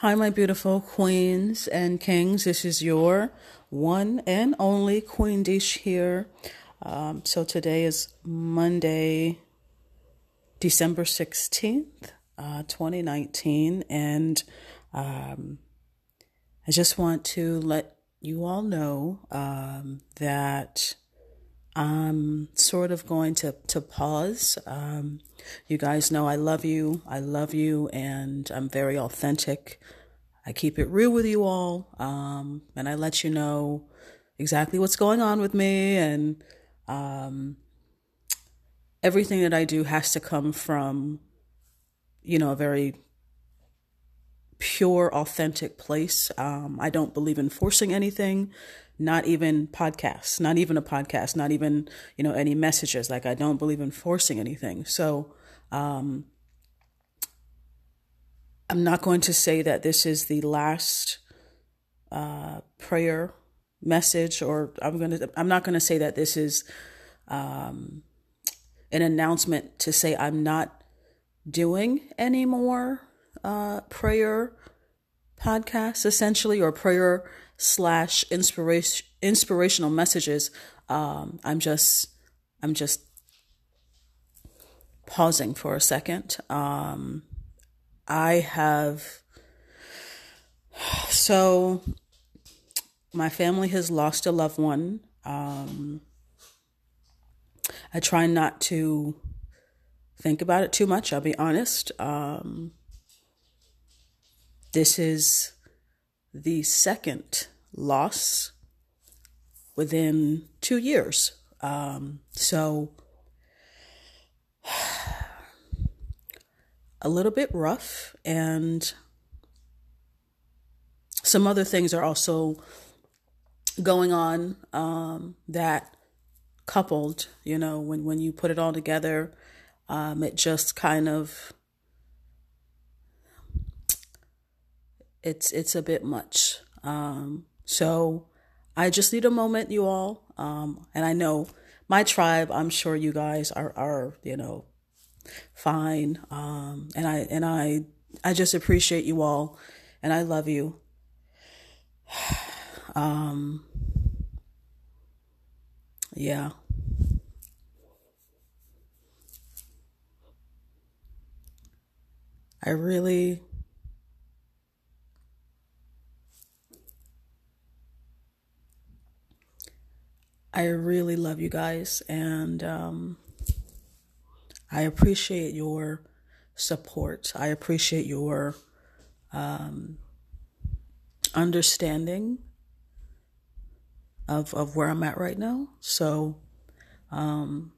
Hi, my beautiful queens and kings. This is your one and only Queen Desh here. Um, so today is Monday, December 16th, uh, 2019. And um, I just want to let you all know um, that I'm sort of going to, to pause. Um, you guys know I love you. I love you, and I'm very authentic. I keep it real with you all, um, and I let you know exactly what's going on with me, and um, everything that I do has to come from, you know, a very pure, authentic place. Um, I don't believe in forcing anything not even podcasts, not even a podcast, not even, you know, any messages. Like I don't believe in forcing anything. So, um, I'm not going to say that this is the last uh, prayer message, or I'm going to. I'm not going to say that this is um, an announcement to say I'm not doing any more uh, prayer podcasts, essentially, or prayer slash inspiration inspirational messages. Um, I'm just I'm just pausing for a second. Um, I have so my family has lost a loved one. Um, I try not to think about it too much. I'll be honest. Um, this is the second loss within two years. Um, so, a little bit rough, and some other things are also going on um, that coupled, you know, when, when you put it all together, um, it just kind of it's it's a bit much. Um, so I just need a moment, you all. Um, and I know my tribe. I'm sure you guys are are you know fine. Um, and I and I I just appreciate you all, and I love you. Um, yeah. I really I really love you guys and um, I appreciate your support. I appreciate your um, understanding of, of where I'm at right now. So um,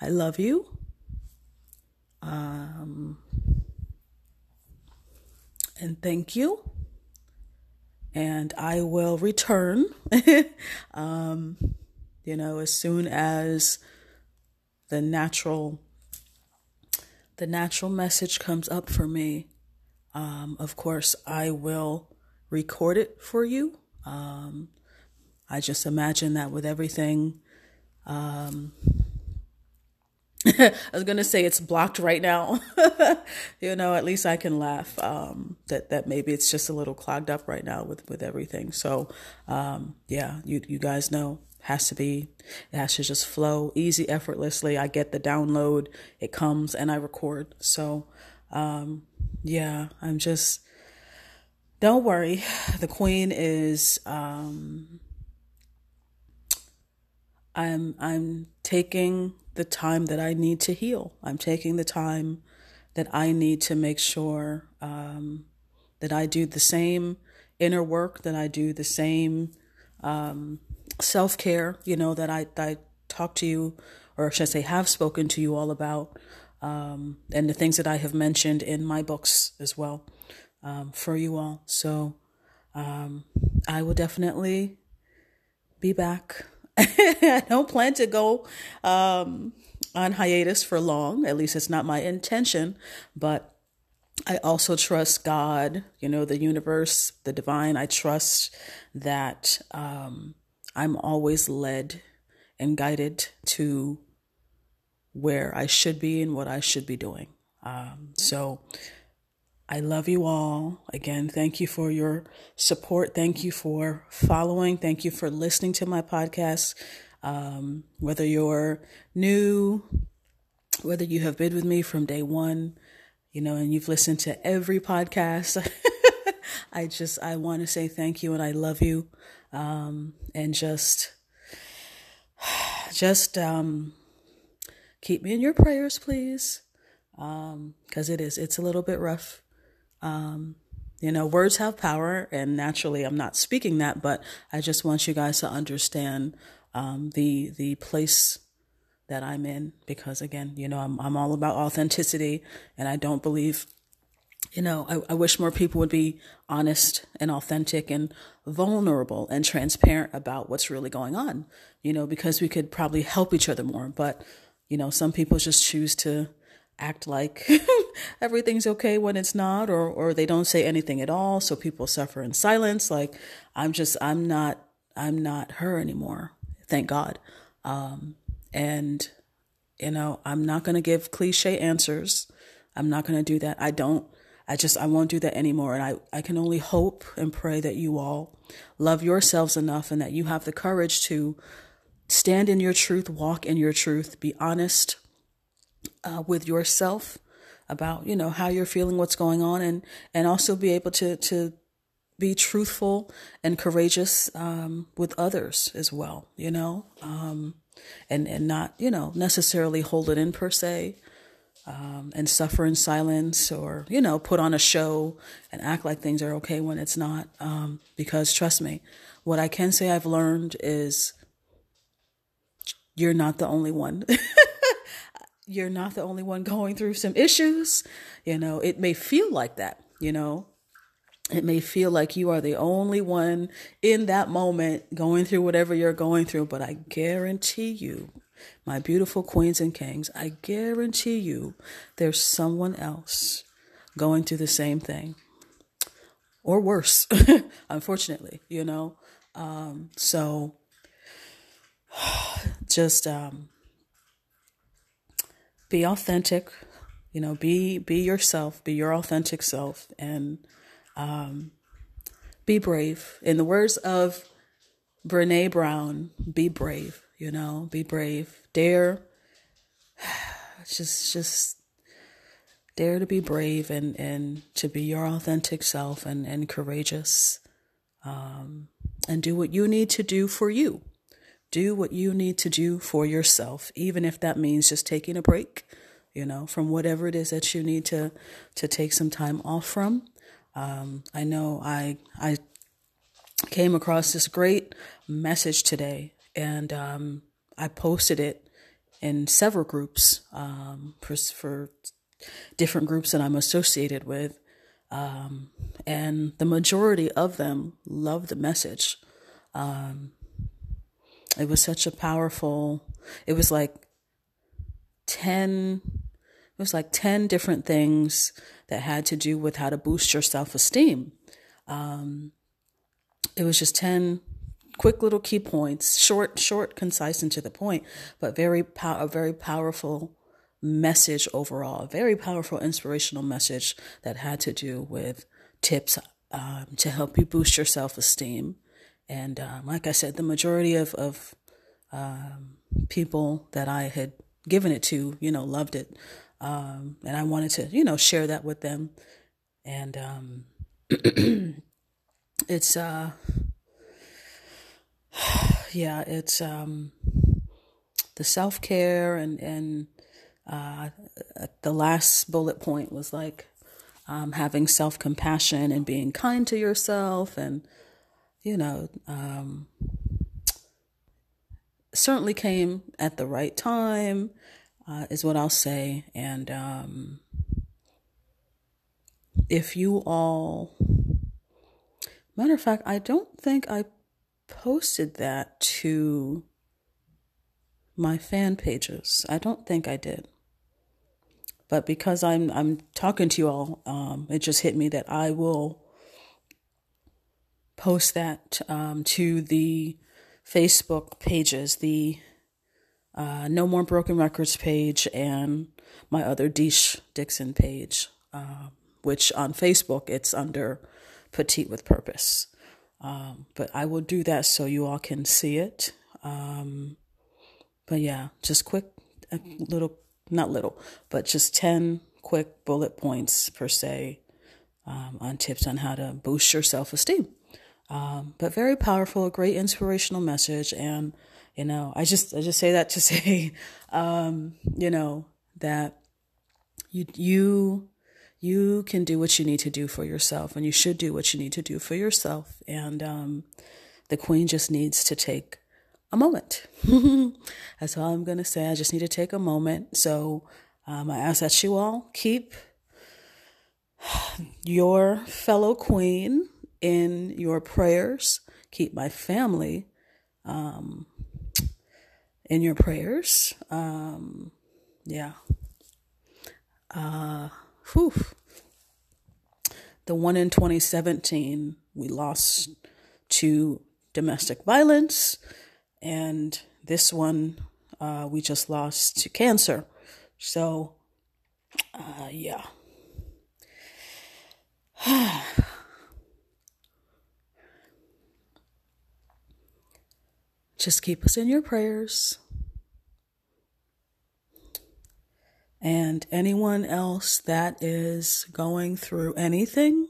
I love you. Um, and thank you and I will return, um, you know, as soon as the natural the natural message comes up for me. Um, of course, I will record it for you. Um, I just imagine that with everything um, I was gonna say it's blocked right now. you know, at least I can laugh. Um, that that maybe it's just a little clogged up right now with with everything. So, um, yeah, you you guys know has to be it has to just flow easy, effortlessly. I get the download, it comes, and I record. So, um, yeah, I'm just. Don't worry, the queen is. Um, I'm I'm taking the time that I need to heal. I'm taking the time that I need to make sure um, that I do the same inner work, that I do the same um, self care, you know, that I, I talk to you, or should I say, have spoken to you all about, um, and the things that I have mentioned in my books as well um, for you all. So um, I will definitely be back I don't plan to go um, on hiatus for long. At least it's not my intention. But I also trust God, you know, the universe, the divine. I trust that um, I'm always led and guided to where I should be and what I should be doing. Um, so I love you all. Again, thank you for your support. Thank you for following. Thank you for listening to my podcast. Um, whether you're new, whether you have been with me from day one, you know, and you've listened to every podcast, I just, I want to say thank you and I love you. Um, and just, just, um, keep me in your prayers, please. Um, cause it is, it's a little bit rough um, you know, words have power, and naturally, I'm not speaking that, but I just want you guys to understand um, the the place that I'm in because, again, you know, I'm I'm all about authenticity, and I don't believe, you know, I, I wish more people would be honest and authentic and vulnerable and transparent about what's really going on, you know, because we could probably help each other more, but you know, some people just choose to act like everything's okay when it's not or or they don't say anything at all so people suffer in silence like i'm just i'm not i'm not her anymore thank god. Um and you know i'm not going to give cliche answers. I'm not going to do that. I don't i just i won't do that anymore and i i can only hope and pray that you all love yourselves enough and that you have the courage to stand in your truth walk in your truth be honest uh, with yourself about you know how you're feeling, what's going on, and and also be able to to be truthful and courageous um, with others as well. You know, um, and and not you know necessarily hold it in per se. Um, and suffer in silence or you know put on a show and act like things are okay when it's not um, because trust me what i can say i've learned is you're not the only one you're not the only one going through some issues. You know, it may feel like that, you know. It may feel like you are the only one in that moment going through whatever you're going through, but I guarantee you, my beautiful queens and kings, I guarantee you there's someone else going through the same thing or worse, unfortunately, you know. Um, so just um, be authentic you know be be yourself be your authentic self and um, be brave. In the words of Brené Brown be brave you know be brave. Dare just just dare to be brave and and to be your authentic self and and courageous um, and do what you need to do for you do what you need to do for yourself, even if that means just taking a break, you know, from whatever it is that you need to to take some time off from. Um, I know I I came across this great message today, and um, I posted it in several groups um, for, for different groups that I'm associated with, um, and the majority of them love the message. Um, it was such a powerful it was like 10 it was like 10 different things that had to do with how to boost your self-esteem. Um, it was just 10 quick little key points short short concise and to the point but very pow- a very powerful message overall a very powerful inspirational message that had to do with tips um, to help you boost your self-esteem and um, like I said, the majority of, of um, people that I had given it to, you know, loved it. Um, and I wanted to, you know, share that with them. And um, it's, uh, yeah, it's um, the self care and, and uh, the last bullet point was like um, having self compassion and being kind to yourself and you know, um, certainly came at the right time, uh, is what I'll say. And um, if you all, matter of fact, I don't think I posted that to my fan pages. I don't think I did. But because I'm I'm talking to you all, um, it just hit me that I will post that um, to the Facebook pages, the uh, No More Broken Records page and my other Desh Dixon page. Uh, which on Facebook it's under Petite with Purpose. Um, but I will do that so you all can see it. Um, but yeah, just quick, a little, not little, but just 10 quick bullet points per se um, on tips on how to boost your self esteem. Um, but very powerful, a great inspirational message. And, you know, I just, I just say that to say, um, you know, that you, you, you can do what you need to do for yourself and you should do what you need to do for yourself. And, um, the queen just needs to take a moment. That's all I'm going to say. I just need to take a moment. So, um, I ask that you all keep your fellow queen in your prayers. Keep my family um, in your prayers. Um, yeah. Uh, whew. The one in 2017, we lost to domestic violence. And this one, uh, we just lost to cancer. So, uh, yeah. Just keep us in your prayers. And anyone else that is going through anything,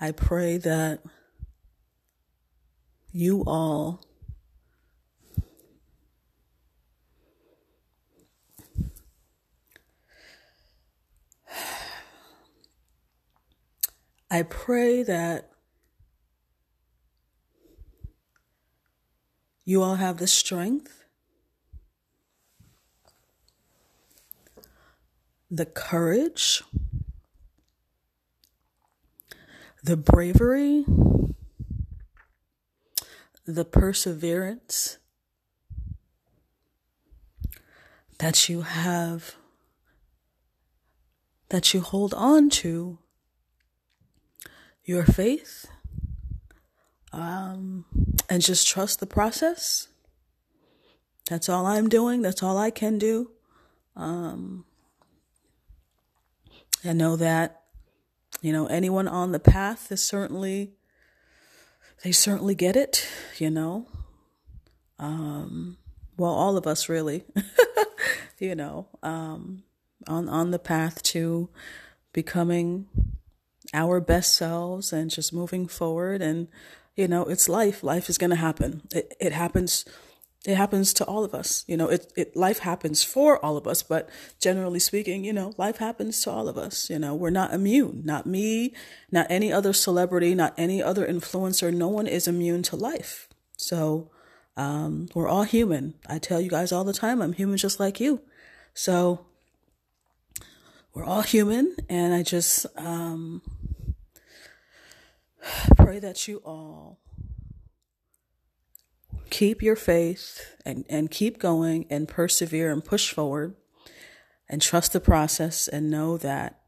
I pray that you all I pray that you all have the strength, the courage, the bravery, the perseverance that you have, that you hold on to your faith. Um, and just trust the process. That's all I'm doing. That's all I can do. Um, I know that, you know, anyone on the path is certainly, they certainly get it, you know. Um, well, all of us really, you know, um, on, on the path to becoming our best selves and just moving forward. And, you know, it's life. Life is going to happen. It, it happens. It happens to all of us. You know, it, it, life happens for all of us, but generally speaking, you know, life happens to all of us. You know, we're not immune. Not me, not any other celebrity, not any other influencer. No one is immune to life. So, um, we're all human. I tell you guys all the time, I'm human just like you. So, we're all human, and I just um, pray that you all keep your faith and, and keep going and persevere and push forward and trust the process and know that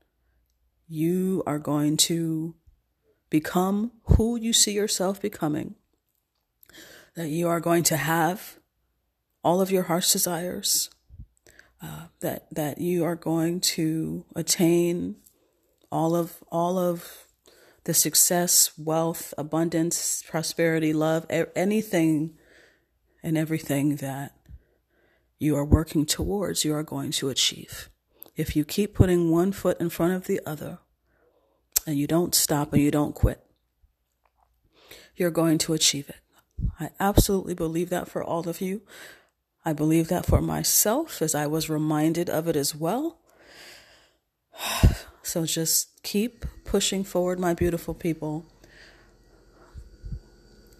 you are going to become who you see yourself becoming, that you are going to have all of your heart's desires uh, that that you are going to attain all of all of the success, wealth, abundance, prosperity, love, anything and everything that you are working towards, you are going to achieve. If you keep putting one foot in front of the other and you don't stop and you don't quit, you're going to achieve it. I absolutely believe that for all of you. I believe that for myself as I was reminded of it as well. So just keep pushing forward, my beautiful people.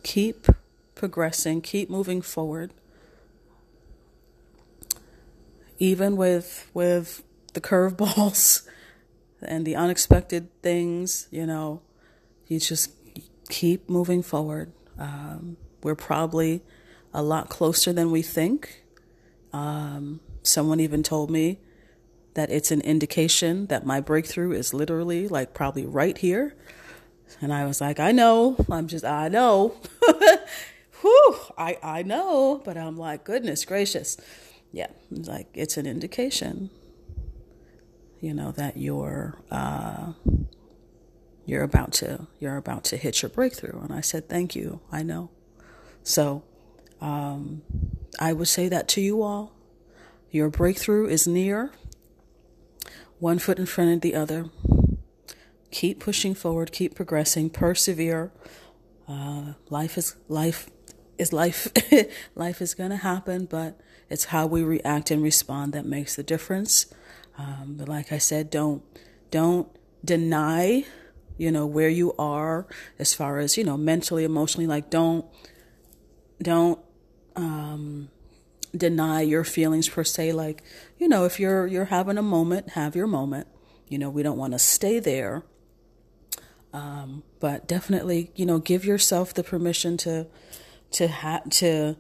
Keep progressing, keep moving forward. Even with with the curveballs and the unexpected things, you know, you just keep moving forward. Um, we're probably a lot closer than we think. Um, someone even told me that it's an indication that my breakthrough is literally like probably right here. And I was like, I know. I'm just, I know. Whew, I, I know. But I'm like, goodness gracious. Yeah, it's like it's an indication. you know, that you're uh, you're about to you're about to hit your breakthrough. And I said, thank you. I know. So um, I would say that to you all. Your breakthrough is near. One foot in front of the other. Keep pushing forward. Keep progressing. Persevere. Uh, life is life is life. life is going to happen, but it's how we react and respond that makes the difference. Um, but like I said, don't don't deny, you know, where you are as far as you know, mentally, emotionally. Like don't don't um, deny your feelings per se. Like you know, if you're you're having a moment, have your moment. You know, we don't want to stay there. Um, but definitely, you know, give yourself the permission to to have to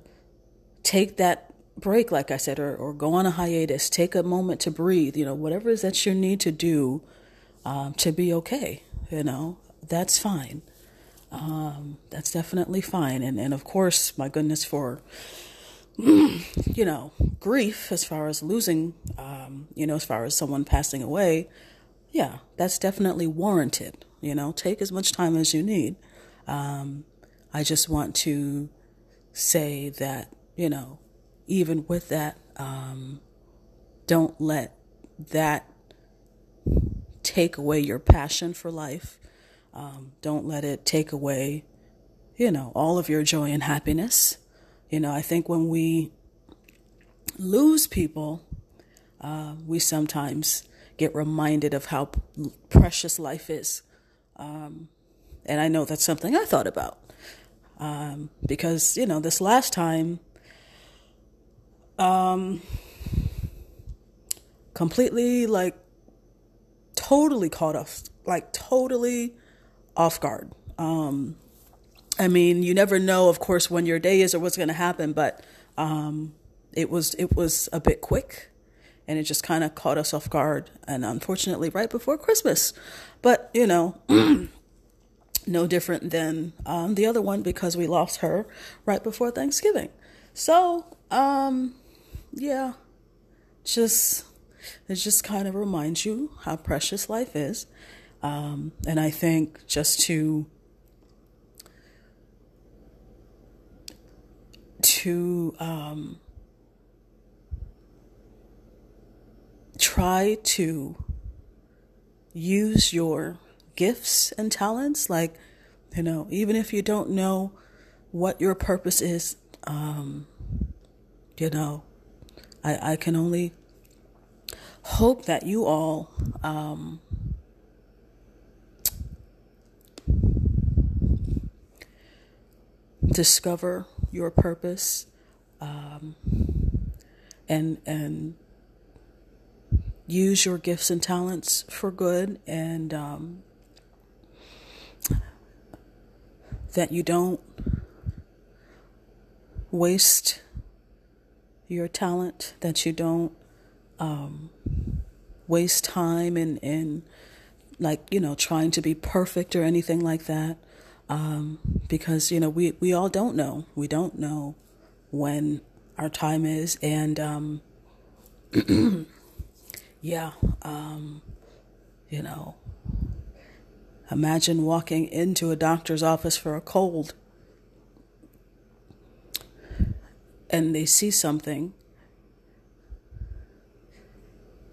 take that break, like I said, or, or go on a hiatus, take a moment to breathe, you know, whatever it is that you need to do um, to be okay, you know, that's fine. Um, that's definitely fine. And, and of course, my goodness, for, you know, grief as far as losing, um, you know, as far as someone passing away, yeah, that's definitely warranted. You know, take as much time as you need. Um, I just want to say that, you know, even with that, um, don't let that take away your passion for life. Um, don't let it take away, you know, all of your joy and happiness. You know, I think when we lose people, uh, we sometimes get reminded of how precious life is. Um, and I know that's something I thought about. Um, because, you know, this last time, um, completely like totally caught off, like totally off guard. Um, I mean, you never know, of course, when your day is or what's going to happen, but um, it was it was a bit quick, and it just kind of caught us off guard, and unfortunately, right before Christmas. But you know, no different than um, the other one because we lost her right before Thanksgiving. So, um, yeah, just it just kind of reminds you how precious life is. Um, and I think just to to um, try to use your gifts and talents, like you know, even if you don't know what your purpose is, um, you know, I, I can only hope that you all um, discover your purpose um, and and use your gifts and talents for good and um, that you don't waste your talent, that you don't um, waste time in, in, like, you know, trying to be perfect or anything like that. Um, because, you know, we, we all don't know. We don't know when our time is. And, um, yeah, um, you know, imagine walking into a doctor's office for a cold and they see something,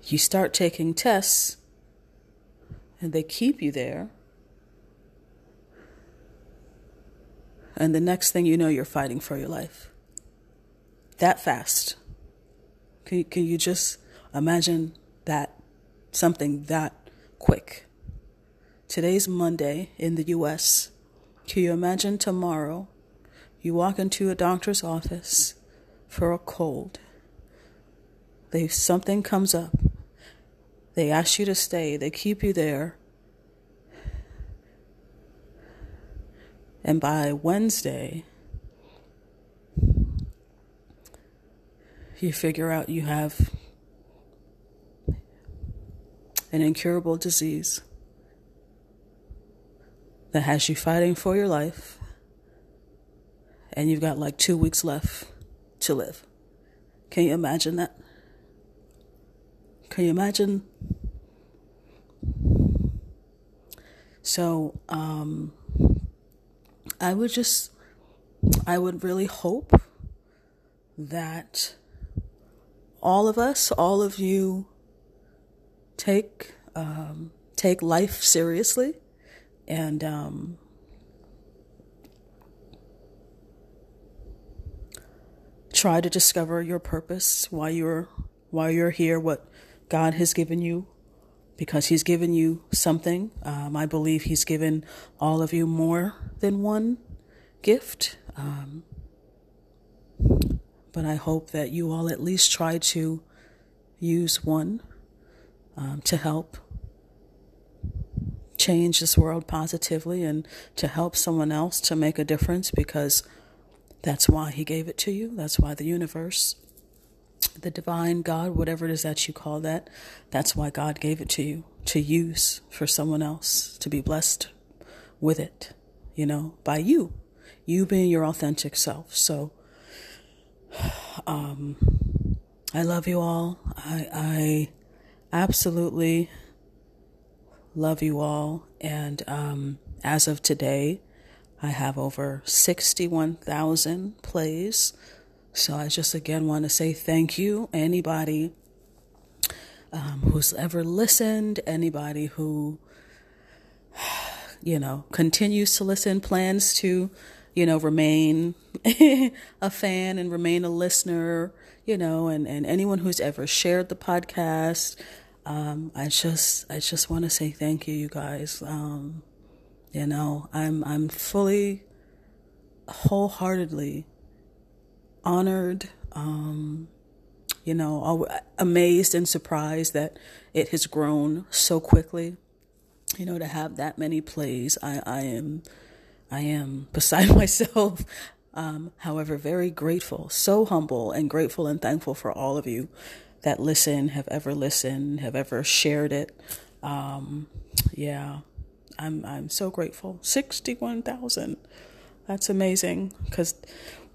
you start taking tests and they keep you there. And the next thing you know, you're fighting for your life. That fast. Can you, can you just imagine that? Something that quick. Today's Monday in the US. Can you imagine tomorrow? You walk into a doctor's office for a cold. They something comes up. They ask you to stay. They keep you there. And by Wednesday, you figure out you have an incurable disease that has you fighting for your life, and you've got like two weeks left to live. Can you imagine that? Can you imagine So, um, I would just, I would really hope that all of us, all of you, take um, take life seriously, and um, try to discover your purpose, why you're why you're here, what God has given you, because He's given you something. Um, I believe He's given all of you more than one gift. Um, but I hope that you all at least try to use one um, to help change this world positively and to help someone else to make a difference because that's why He gave it to you. That's why the universe, the divine God, whatever it is that you call that, that's why God gave it to you to use for someone else to be blessed with it, you know, by you, you being your authentic self. So, um, I love you all. I, I absolutely love you all. And um, as of today, I have over 61,000 plays. So I just again want to say thank you. Anybody um, who's ever listened, anybody who, you know, continues to listen, plans to you know, remain a fan and remain a listener, you know, and, and anyone who's ever shared the podcast. Um, I just I just want to say thank you, you guys. Um, you know, I'm I'm fully, wholeheartedly honored. Um, you know, amazed and surprised that it has grown so quickly. You know, to have that many plays, I I am I am beside myself. Um, however, very grateful, so humble and grateful and thankful for all of you that listen, have ever listened, have ever shared it. Um, yeah, I'm I'm so grateful. Sixty-one thousand. That's amazing because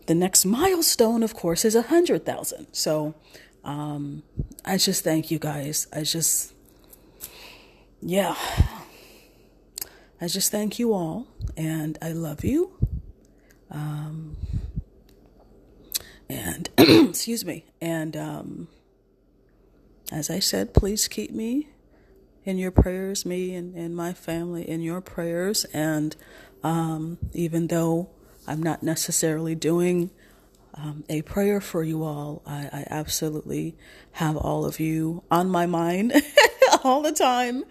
the next milestone, of course, is a hundred thousand. So um, I just thank you guys. I just, yeah, I just thank you all and I love you. Um, and excuse me. And um, as I said, please keep me in your prayers, me and, and my family in your prayers. And um, even though I'm not necessarily doing um, a prayer for you all, I, I absolutely have all of you on my mind. all the time.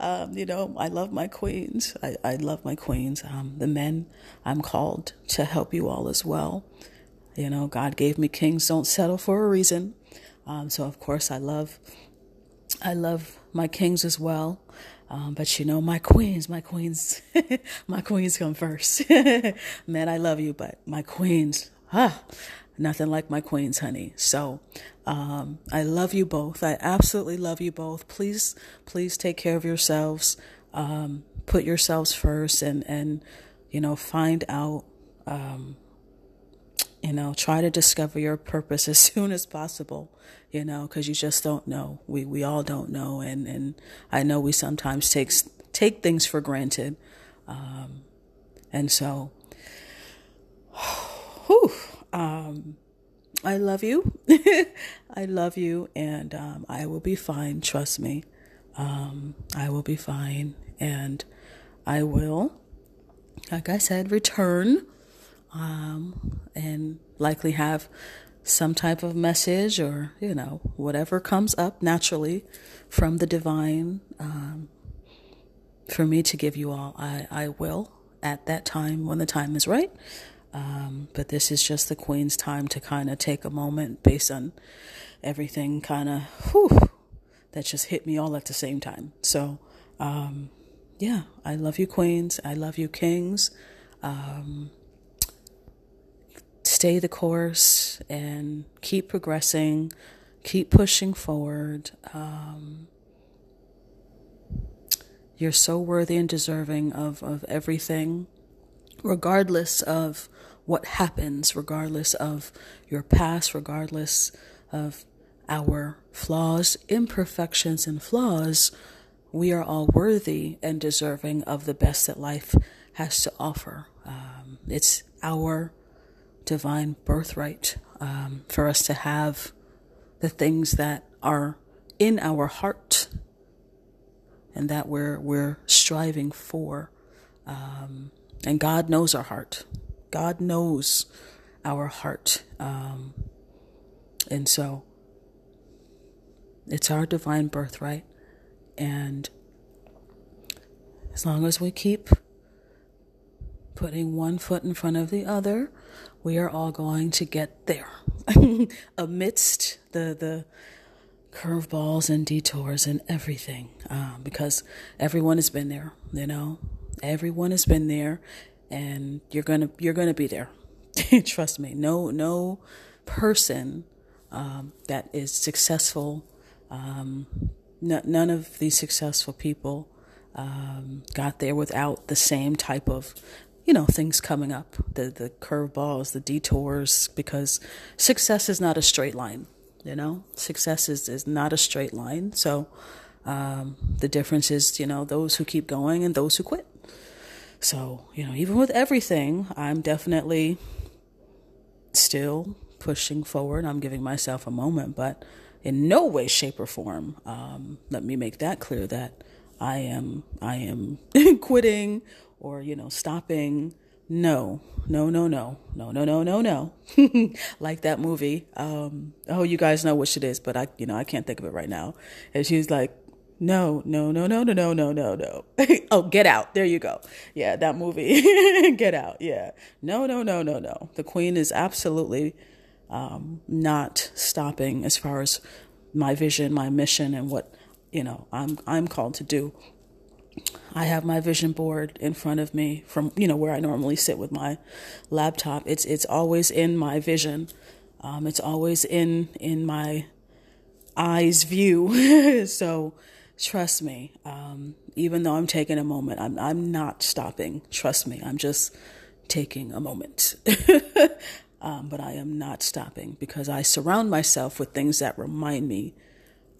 Um, you know, I love my queens. I, I love my queens. Um, the men, I'm called to help you all as well. You know, God gave me kings. Don't settle for a reason. Um, so of course I love, I love my kings as well. Um, but you know, my queens, my queens, my queens come first. Man, I love you, but my queens, ah, nothing like my queens, honey. So, um, I love you both. I absolutely love you both. Please, please take care of yourselves. Um, put yourselves first and, and, you know, find out, um, you know, try to discover your purpose as soon as possible, you know, cause you just don't know. We, we all don't know. And, and I know we sometimes take, take things for granted. Um, and so, whew, um, I love you. I love you, and um, I will be fine. Trust me. Um, I will be fine, and I will, like I said, return um, and likely have some type of message or, you know, whatever comes up naturally from the divine um, for me to give you all. I, I will at that time when the time is right. Um, but this is just the Queen's time to kind of take a moment based on everything kind of that just hit me all at the same time. So, um, yeah, I love you, Queens. I love you, Kings. Um, stay the course and keep progressing, keep pushing forward. Um, you're so worthy and deserving of, of everything, regardless of what happens, regardless of your past, regardless of our flaws, imperfections, and flaws, we are all worthy and deserving of the best that life has to offer. Um, it's our divine birthright um, for us to have the things that are in our heart and that we're we're striving for. Um, and God knows our heart. God knows our heart. Um, and so it's our divine birthright. And as long as we keep putting one foot in front of the other, we are all going to get there amidst the, the curveballs and detours and everything. Um, because everyone has been there, you know, everyone has been there and you're gonna you're gonna be there. Trust me. No no person um, that is successful. Um, n- none of these successful people um, got there without the same type of you know things coming up the the curveballs the detours because success is not a straight line you know? Success is, is not a straight line. So um, the difference is you know those who keep going and those who quit. So you know even with everything i'm definitely still pushing forward. I'm giving myself a moment but in no way shape or form um, let me make that clear that i am i am quitting or, you know, stopping. No, no, no, no, no, no, no, no, no. like that movie. Um, oh, you guys know which it is, but I, you know, I can't think of it right now. And she's like, no, no, no, no, no, no, no, no, no. oh, Get Out. There you go. Yeah, that movie. Get Out. Yeah. No, no, no, no, no. The Queen is absolutely um, not stopping as far as my vision, my mission, and what you know I'm I'm called to do. I have my vision board in front of me from you know where I normally sit with my laptop. It's it's always in my vision. Um, it's always in in my eyes view. so trust me. Um, even though I'm taking a moment, I'm I'm not stopping. Trust me. I'm just taking a moment. um, but I am not stopping because I surround myself with things that remind me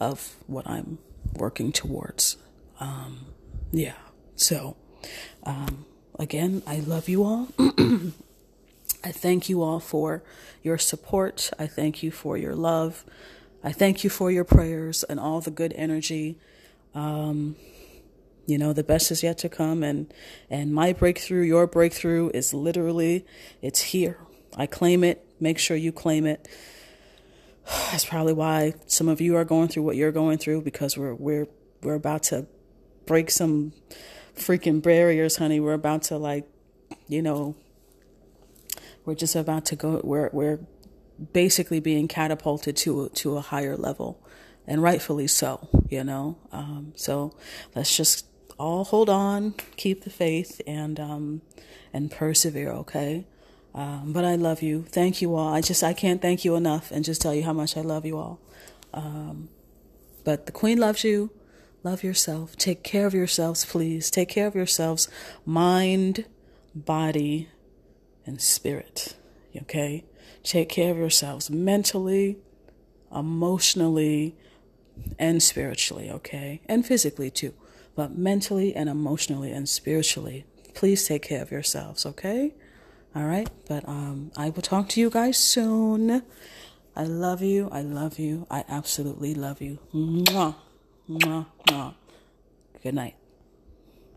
of what I'm working towards. Um, yeah. So, um, again, I love you all. I thank you all for your support. I thank you for your love. I thank you for your prayers and all the good energy. Um, you know, the best is yet to come, and and my breakthrough, your breakthrough, is literally it's here. I claim it. Make sure you claim it. That's probably why some of you are going through what you're going through because we're we're we're about to break some freaking barriers, honey. We're about to like, you know, we're just about to go. We're we're basically being catapulted to to a higher level, and rightfully so. You know, um, so let's just all hold on, keep the faith, and um, and persevere. Okay. Um, but I love you. Thank you all. I just I can't thank you enough, and just tell you how much I love you all. Um, but the Queen loves you. Love yourself. Take care of yourselves, please. Take care of yourselves, mind, body, and spirit. Okay? Take care of yourselves mentally, emotionally, and spiritually, okay? And physically too. But mentally and emotionally and spiritually, please take care of yourselves, okay? All right? But um I will talk to you guys soon. I love you. I love you. I absolutely love you. Mwah. Mwah, mwah. Good night.